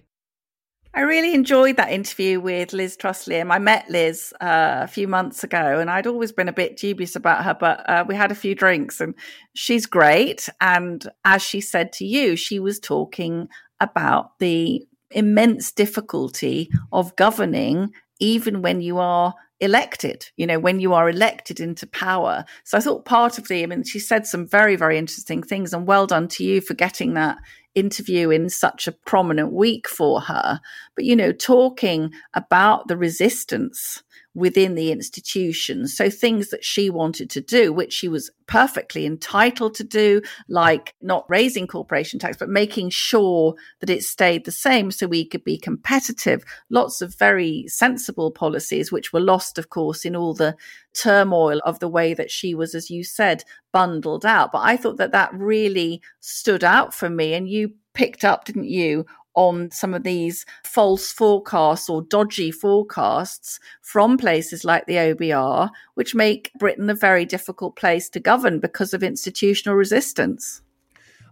I really enjoyed that interview with Liz Truss Liam. I met Liz uh, a few months ago and I'd always been a bit dubious about her, but uh, we had a few drinks and she's great. And as she said to you, she was talking about the immense difficulty of governing even when you are elected, you know, when you are elected into power. So I thought part of the, I mean, she said some very, very interesting things, and well done to you for getting that interview in such a prominent week for her. But, you know, talking about the resistance within the institutions. So things that she wanted to do, which she was perfectly entitled to do, like not raising corporation tax, but making sure that it stayed the same so we could be competitive. Lots of very sensible policies, which were lost, of course, in all the turmoil of the way that she was, as you said, bundled out. But I thought that that really stood out for me. And you picked up, didn't you, on some of these false forecasts or dodgy forecasts from places like the OBR, which make Britain a very difficult place to govern because of institutional resistance.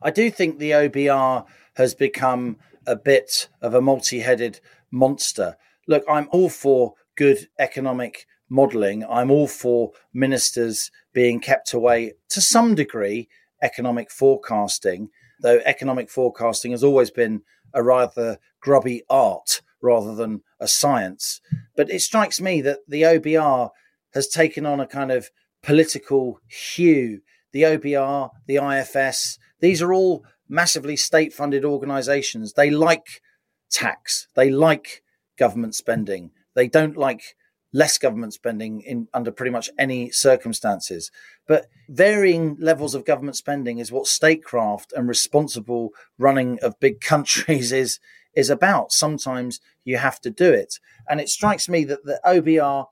I do think the OBR has become a bit of a multi headed monster. Look, I'm all for good economic modelling. I'm all for ministers being kept away to some degree, economic forecasting, though economic forecasting has always been a rather grubby art rather than a science. But it strikes me that the OBR has taken on a kind of political hue. The OBR, the IFS, these are all massively state funded organizations. They like tax, they like government spending, they don't like less government spending in under pretty much any circumstances. But varying levels of government spending is what statecraft and responsible running of big countries is is about. Sometimes you have to do it. And it strikes me that the OBR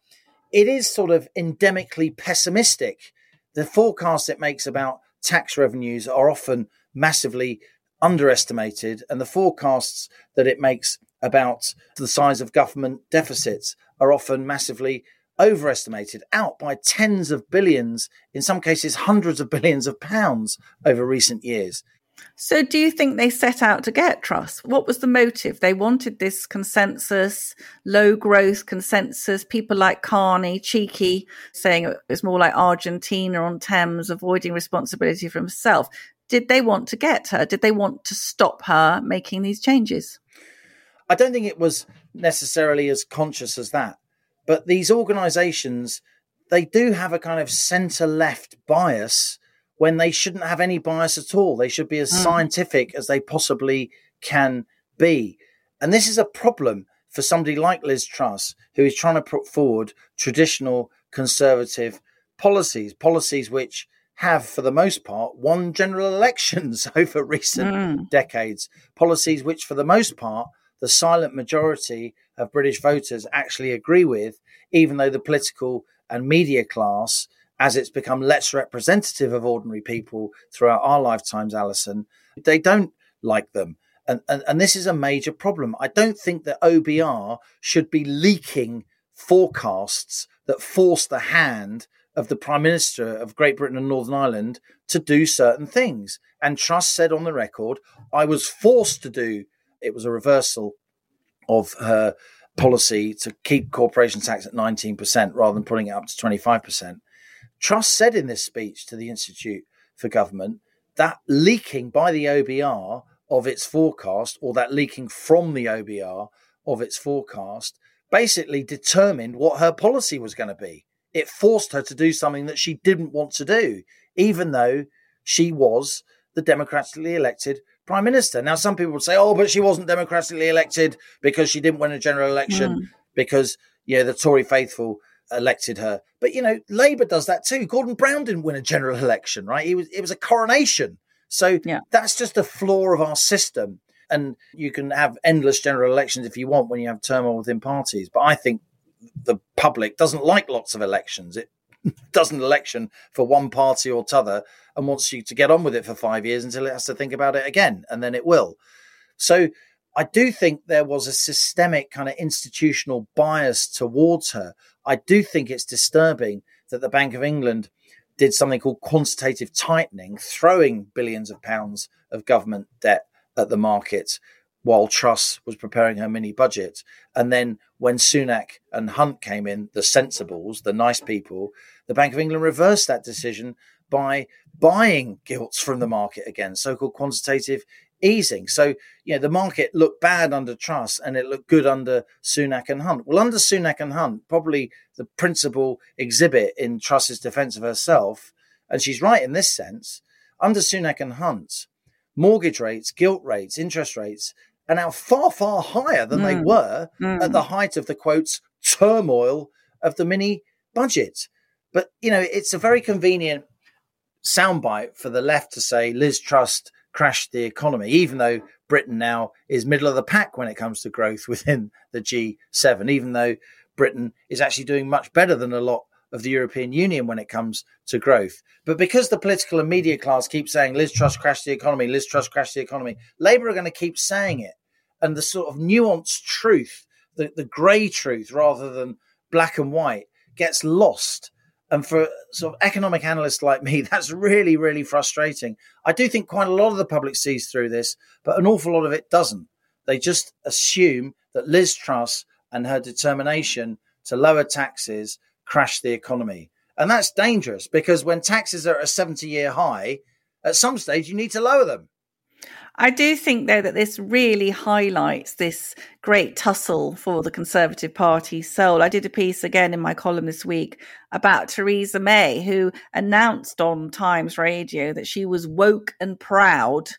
it is sort of endemically pessimistic. The forecasts it makes about tax revenues are often massively underestimated, and the forecasts that it makes about the size of government deficits are often massively overestimated out by tens of billions, in some cases, hundreds of billions of pounds over recent years. So, do you think they set out to get Truss? What was the motive? They wanted this consensus, low growth consensus. People like Carney, cheeky, saying it's more like Argentina on Thames, avoiding responsibility for himself. Did they want to get her? Did they want to stop her making these changes? I don't think it was necessarily as conscious as that. But these organizations, they do have a kind of center left bias when they shouldn't have any bias at all. They should be as mm. scientific as they possibly can be. And this is a problem for somebody like Liz Truss, who is trying to put forward traditional conservative policies, policies which have, for the most part, won general elections over recent mm. decades, policies which, for the most part, the silent majority of British voters actually agree with, even though the political and media class, as it's become less representative of ordinary people throughout our lifetimes, Allison, they don't like them. And, and, and this is a major problem. I don't think that OBR should be leaking forecasts that force the hand of the Prime Minister of Great Britain and Northern Ireland to do certain things. And Truss said on the record, I was forced to do it was a reversal of her policy to keep corporation tax at 19% rather than putting it up to 25%. Truss said in this speech to the Institute for Government that leaking by the OBR of its forecast, or that leaking from the OBR of its forecast, basically determined what her policy was going to be. It forced her to do something that she didn't want to do, even though she was the democratically elected prime minister. Now, some people would say, oh, but she wasn't democratically elected because she didn't win a general election mm. because, you know, the Tory faithful elected her. But, you know, Labour does that too. Gordon Brown didn't win a general election, right? He was, it was a coronation. So yeah. that's just the flaw of our system. And you can have endless general elections if you want when you have turmoil within parties. But I think the public doesn't like lots of elections. It does an election for one party or t'other and wants you to get on with it for five years until it has to think about it again, and then it will. So I do think there was a systemic kind of institutional bias towards her. I do think it's disturbing that the Bank of England did something called quantitative tightening, throwing billions of pounds of government debt at the market while Truss was preparing her mini budget. And then when Sunak and Hunt came in, the sensibles, the nice people, the Bank of England reversed that decision by buying gilts from the market again, so called quantitative easing. So, you know, the market looked bad under Truss and it looked good under Sunak and Hunt. Well, under Sunak and Hunt, probably the principal exhibit in Truss's defense of herself, and she's right in this sense, under Sunak and Hunt, mortgage rates, gilt rates, interest rates are now far, far higher than mm. they were mm. at the height of the quotes turmoil of the mini budget. But, you know, it's a very convenient soundbite for the left to say Liz Truss crashed the economy, even though Britain now is middle of the pack when it comes to growth within the G7, even though Britain is actually doing much better than a lot of the European Union when it comes to growth. But because the political and media class keep saying Liz Truss crashed the economy, Liz Truss crashed the economy, Labour are going to keep saying it. And the sort of nuanced truth, the, the grey truth rather than black and white, gets lost. And for sort of economic analysts like me, that's really, really frustrating. I do think quite a lot of the public sees through this, but an awful lot of it doesn't. They just assume that Liz Truss and her determination to lower taxes crash the economy. And that's dangerous because when taxes are at a 70 year high, at some stage you need to lower them. I do think, though, that this really highlights this great tussle for the Conservative Party's soul. I did a piece again in my column this week about Theresa May, who announced on Times Radio that she was woke and proud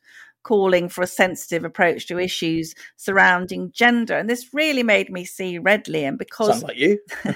calling for a sensitive approach to issues surrounding gender. And this really made me see red, Liam, because. Sound like you.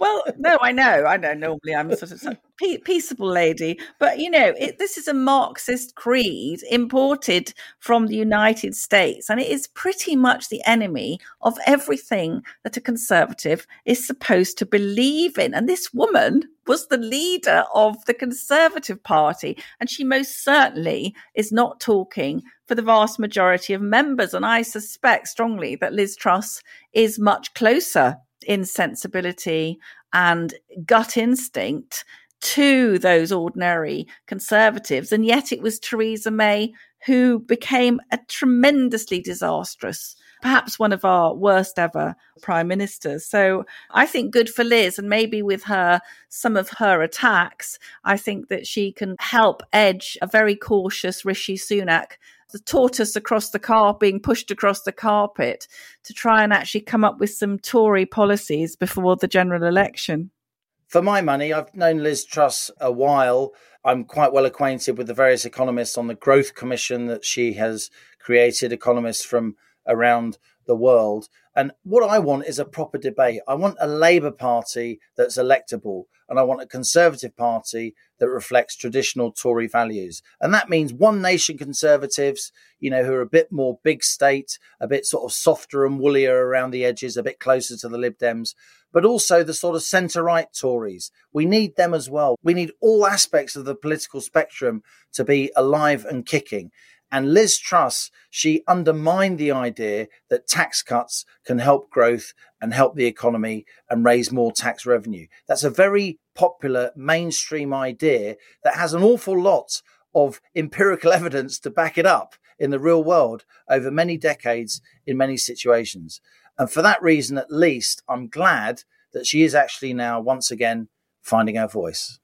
well, no, I know. I know. Normally I'm a sort of peaceable lady. But, you know, it, this is a Marxist creed imported from the United States. And it is pretty much the enemy of everything that a conservative is supposed to believe in. And this woman was the leader of the Conservative Party. And she most certainly is not talking for the vast majority of members. And I suspect strongly that Liz Truss is much closer in sensibility and gut instinct to those ordinary conservatives. And yet it was Theresa May who became a tremendously disastrous, perhaps one of our worst ever prime ministers. So I think good for Liz. And maybe with her, some of her attacks, I think that she can help edge a very cautious Rishi Sunak the tortoise across the car being pushed across the carpet to try and actually come up with some Tory policies before the general election for my money, I've known Liz Truss a while. I'm quite well acquainted with the various economists on the Growth Commission that she has created, economists from around the world. And what I want is a proper debate. I want a Labour Party that's electable, and I want a Conservative Party that reflects traditional Tory values. And that means one nation Conservatives, you know, who are a bit more big state, a bit sort of softer and woollier around the edges, a bit closer to the Lib Dems, but also the sort of centre right Tories. We need them as well. We need all aspects of the political spectrum to be alive and kicking. And Liz Truss, she undermined the idea that tax cuts can help growth and help the economy and raise more tax revenue. That's a very popular mainstream idea that has an awful lot of empirical evidence to back it up in the real world over many decades in many situations. And for that reason, at least, I'm glad that she is actually now once again finding her voice.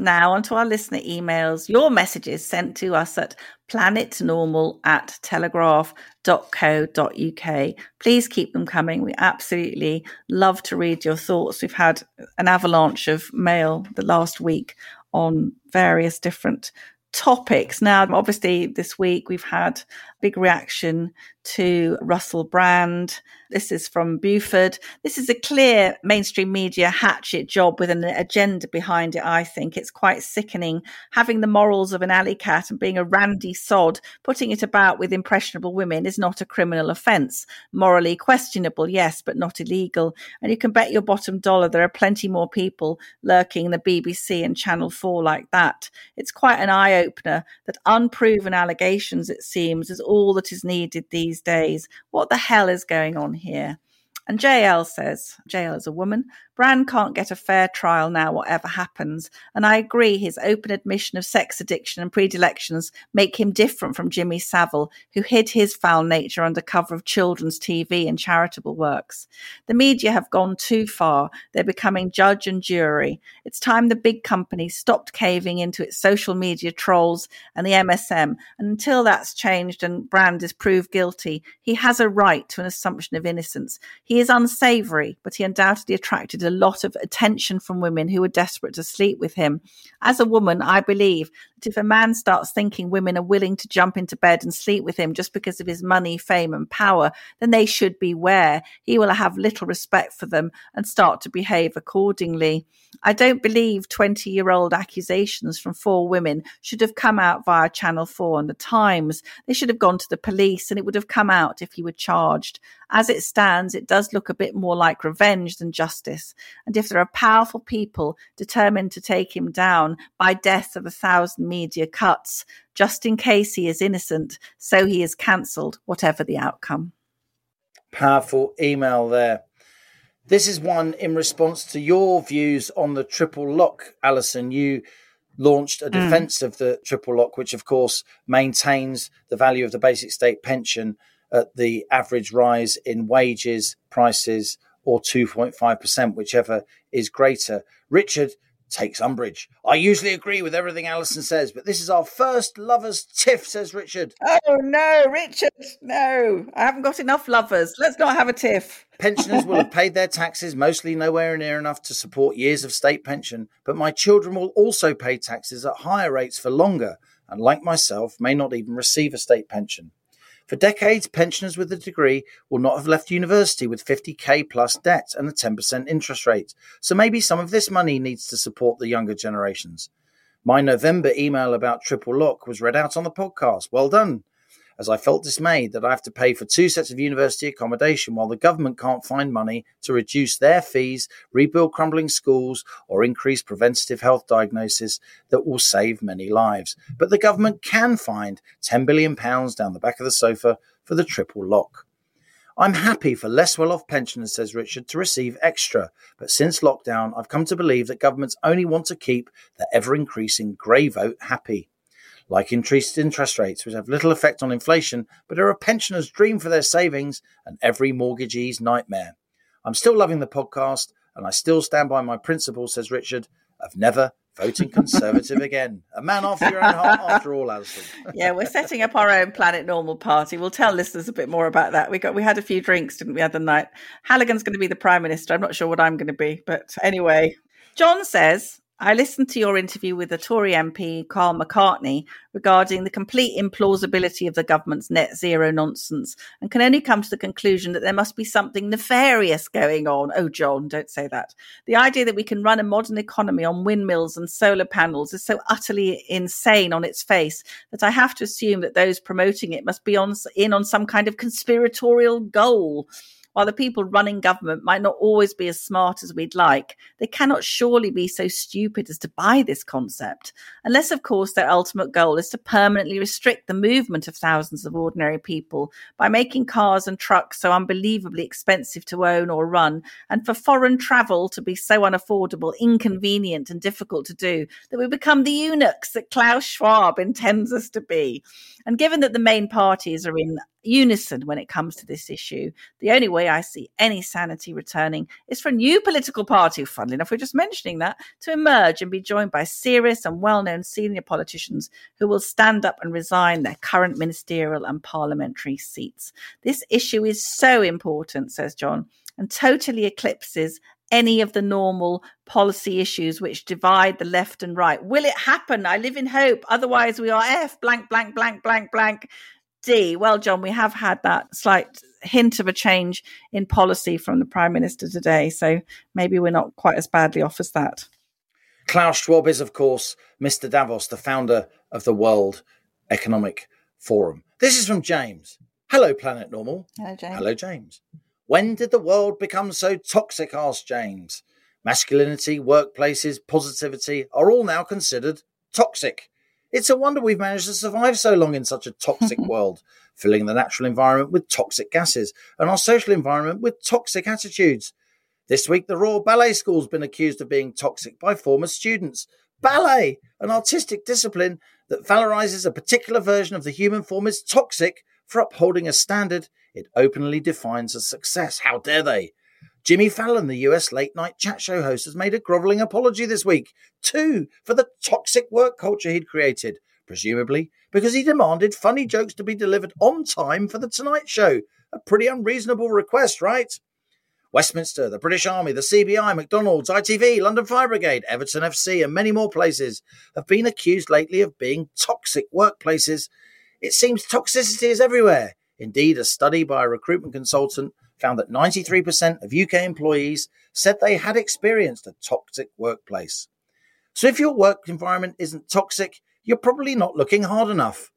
Now, onto our listener emails. Your messages sent to us at planetnormal at telegraph.co.uk. Please keep them coming. We absolutely love to read your thoughts. We've had an avalanche of mail the last week on various different topics. Now, obviously, this week we've had big reaction to Russell Brand. This is from Buford. This is a clear mainstream media hatchet job with an agenda behind it, I think. It's quite sickening. Having the morals of an alley cat and being a randy sod, putting it about with impressionable women is not a criminal offence. Morally questionable, yes, but not illegal. And you can bet your bottom dollar there are plenty more people lurking in the BBC and Channel 4 like that. It's quite an eye opener that unproven allegations, it seems, is all that is needed these days. What the hell is going on here? And JL says, JL is a woman, Brand can't get a fair trial now, whatever happens. And I agree, his open admission of sex addiction and predilections make him different from Jimmy Savile, who hid his foul nature under cover of children's TV and charitable works. The media have gone too far. They're becoming judge and jury. It's time the big companies stopped caving into its social media trolls and the MSM. And until that's changed and Brand is proved guilty, he has a right to an assumption of innocence. He is unsavory, but he undoubtedly attracted a lot of attention from women who were desperate to sleep with him. As a woman, I believe that if a man starts thinking women are willing to jump into bed and sleep with him just because of his money, fame, and power, then they should beware. He will have little respect for them and start to behave accordingly. I don't believe 20 year old accusations from four women should have come out via Channel 4 and the Times. They should have gone to the police and it would have come out if he were charged. As it stands, it does look a bit more like revenge than justice. And if there are powerful people determined to take him down by death of a thousand media cuts, just in case he is innocent, so he is cancelled, whatever the outcome. Powerful email there. This is one in response to your views on the triple lock, Allison. You launched a hmm. defense mm. of the triple lock, which of course maintains the value of the basic state pension at the average rise in wages, prices, or 2.5%, whichever is greater. Richard takes umbrage. I usually agree with everything Allison says, but this is our first lovers tiff, says Richard. Oh no, Richard, no. I haven't got enough lovers. Let's not have a tiff. Pensioners will have paid their taxes, mostly nowhere near enough to support years of state pension, but my children will also pay taxes at higher rates for longer, and like myself, may not even receive a state pension. For decades, pensioners with a degree will not have left university with 50k plus debt and a 10% interest rate. So maybe some of this money needs to support the younger generations. My November email about triple lock was read out on the podcast. Well done as I felt dismayed that I have to pay for two sets of university accommodation while the government can't find money to reduce their fees, rebuild crumbling schools, or increase preventative health diagnosis that will save many lives. But the government can find £10 billion down the back of the sofa for the triple lock. I'm happy for less well off pensioners, says Richard, to receive extra. But since lockdown, I've come to believe that governments only want to keep the ever increasing grey vote happy like increased interest rates, which have little effect on inflation, but are a pensioner's dream for their savings and every mortgagee's nightmare. I'm still loving the podcast, and I still stand by my principles, says Richard, of never voting Conservative again. A man after your own heart, after all, Allison. yeah, we're setting up our own Planet Normal party. We'll tell listeners a bit more about that. We got we had a few drinks, didn't we, other night? Halligan's going to be the Prime Minister. I'm not sure what I'm going to be, but anyway. John says, I listened to your interview with the Tory MP Karl McCartney regarding the complete implausibility of the government's net zero nonsense and can only come to the conclusion that there must be something nefarious going on. Oh, John, don't say that. The idea that we can run a modern economy on windmills and solar panels is so utterly insane on its face that I have to assume that those promoting it must be on, in on some kind of conspiratorial goal. While the people running government might not always be as smart as we'd like, they cannot surely be so stupid as to buy this concept. Unless, of course, their ultimate goal is to permanently restrict the movement of thousands of ordinary people by making cars and trucks so unbelievably expensive to own or run, and for foreign travel to be so unaffordable, inconvenient, and difficult to do that we become the eunuchs that Klaus Schwab intends us to be. And given that the main parties are in unison when it comes to this issue. The only way I see any sanity returning is for a new political party, funnily enough, we're just mentioning that, to emerge and be joined by serious and well known senior politicians who will stand up and resign their current ministerial and parliamentary seats. This issue is so important, says John, and totally eclipses any of the normal policy issues which divide the left and right. Will it happen? I live in hope. Otherwise, we are F blank, blank, blank, blank, blank. D. Well, John, we have had that slight hint of a change in policy from the Prime Minister today. So maybe we're not quite as badly off as that. Klaus Schwab is, of course, Mr. Davos, the founder of the World Economic Forum. This is from James. Hello, Planet Normal. Hello, James. Hello, James. When did the world become so toxic? asked James. Masculinity, workplaces, positivity are all now considered toxic. It's a wonder we've managed to survive so long in such a toxic world, filling the natural environment with toxic gases and our social environment with toxic attitudes. This week, the Royal Ballet School's been accused of being toxic by former students. Ballet, an artistic discipline that valorizes a particular version of the human form, is toxic for upholding a standard it openly defines as success. How dare they? Jimmy Fallon, the US late night chat show host, has made a groveling apology this week, too, for the toxic work culture he'd created, presumably because he demanded funny jokes to be delivered on time for The Tonight Show. A pretty unreasonable request, right? Westminster, the British Army, the CBI, McDonald's, ITV, London Fire Brigade, Everton FC, and many more places have been accused lately of being toxic workplaces. It seems toxicity is everywhere. Indeed, a study by a recruitment consultant found that 93% of UK employees said they had experienced a toxic workplace. So if your work environment isn't toxic, you're probably not looking hard enough.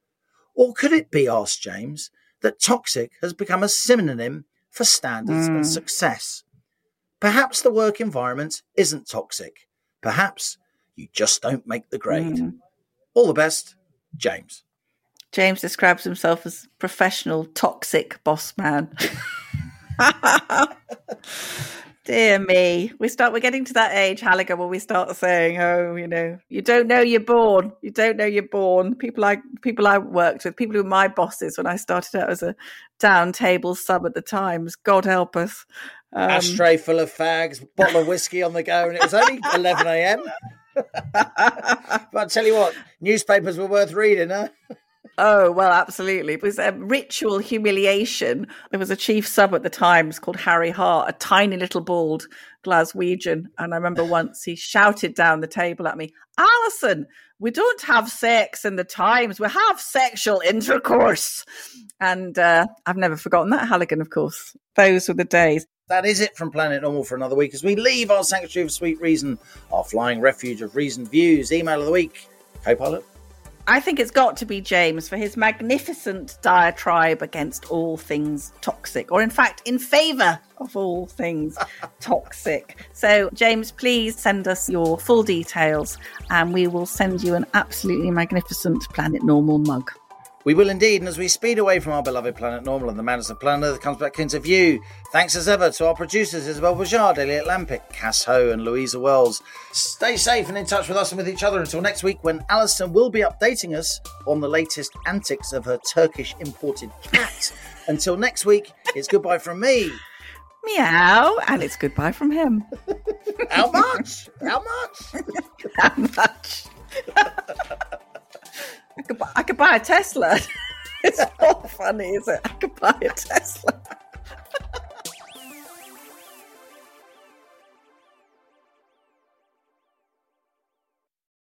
Or could it be, asked James, that toxic has become a synonym for standards mm. and success? Perhaps the work environment isn't toxic. Perhaps you just don't make the grade. Mm. All the best, James. James describes himself as professional toxic boss man. Dear me, we start. We're getting to that age, Halligan, where we start saying, "Oh, you know, you don't know you're born. You don't know you're born." People I people I worked with, people who were my bosses when I started out as a down table sub at the Times. God help us. Um, Ashtray full of fags, bottle of whiskey on the go, and it was only eleven a.m. but I tell you what, newspapers were worth reading, huh? Oh, well, absolutely. It was a ritual humiliation. There was a chief sub at the Times called Harry Hart, a tiny little bald Glaswegian. And I remember once he shouted down the table at me, Allison, we don't have sex in the Times, we have sexual intercourse. And uh, I've never forgotten that, Halligan, of course. Those were the days. That is it from Planet Normal for another week as we leave our sanctuary of sweet reason, our flying refuge of reasoned views. Email of the week, co pilot I think it's got to be James for his magnificent diatribe against all things toxic, or in fact, in favour of all things toxic. So, James, please send us your full details and we will send you an absolutely magnificent Planet Normal mug. We will indeed, and as we speed away from our beloved planet Normal and the madness of planet Earth comes back into view, thanks as ever to our producers Isabel Bouchard, Elliot Lampick, Cass Ho, and Louisa Wells. Stay safe and in touch with us and with each other until next week when Allison will be updating us on the latest antics of her Turkish imported cat. until next week, it's goodbye from me. Meow, and it's goodbye from him. How much? How much? How much? I could buy, I could buy a Tesla. it's not funny, is it? I could buy a Tesla.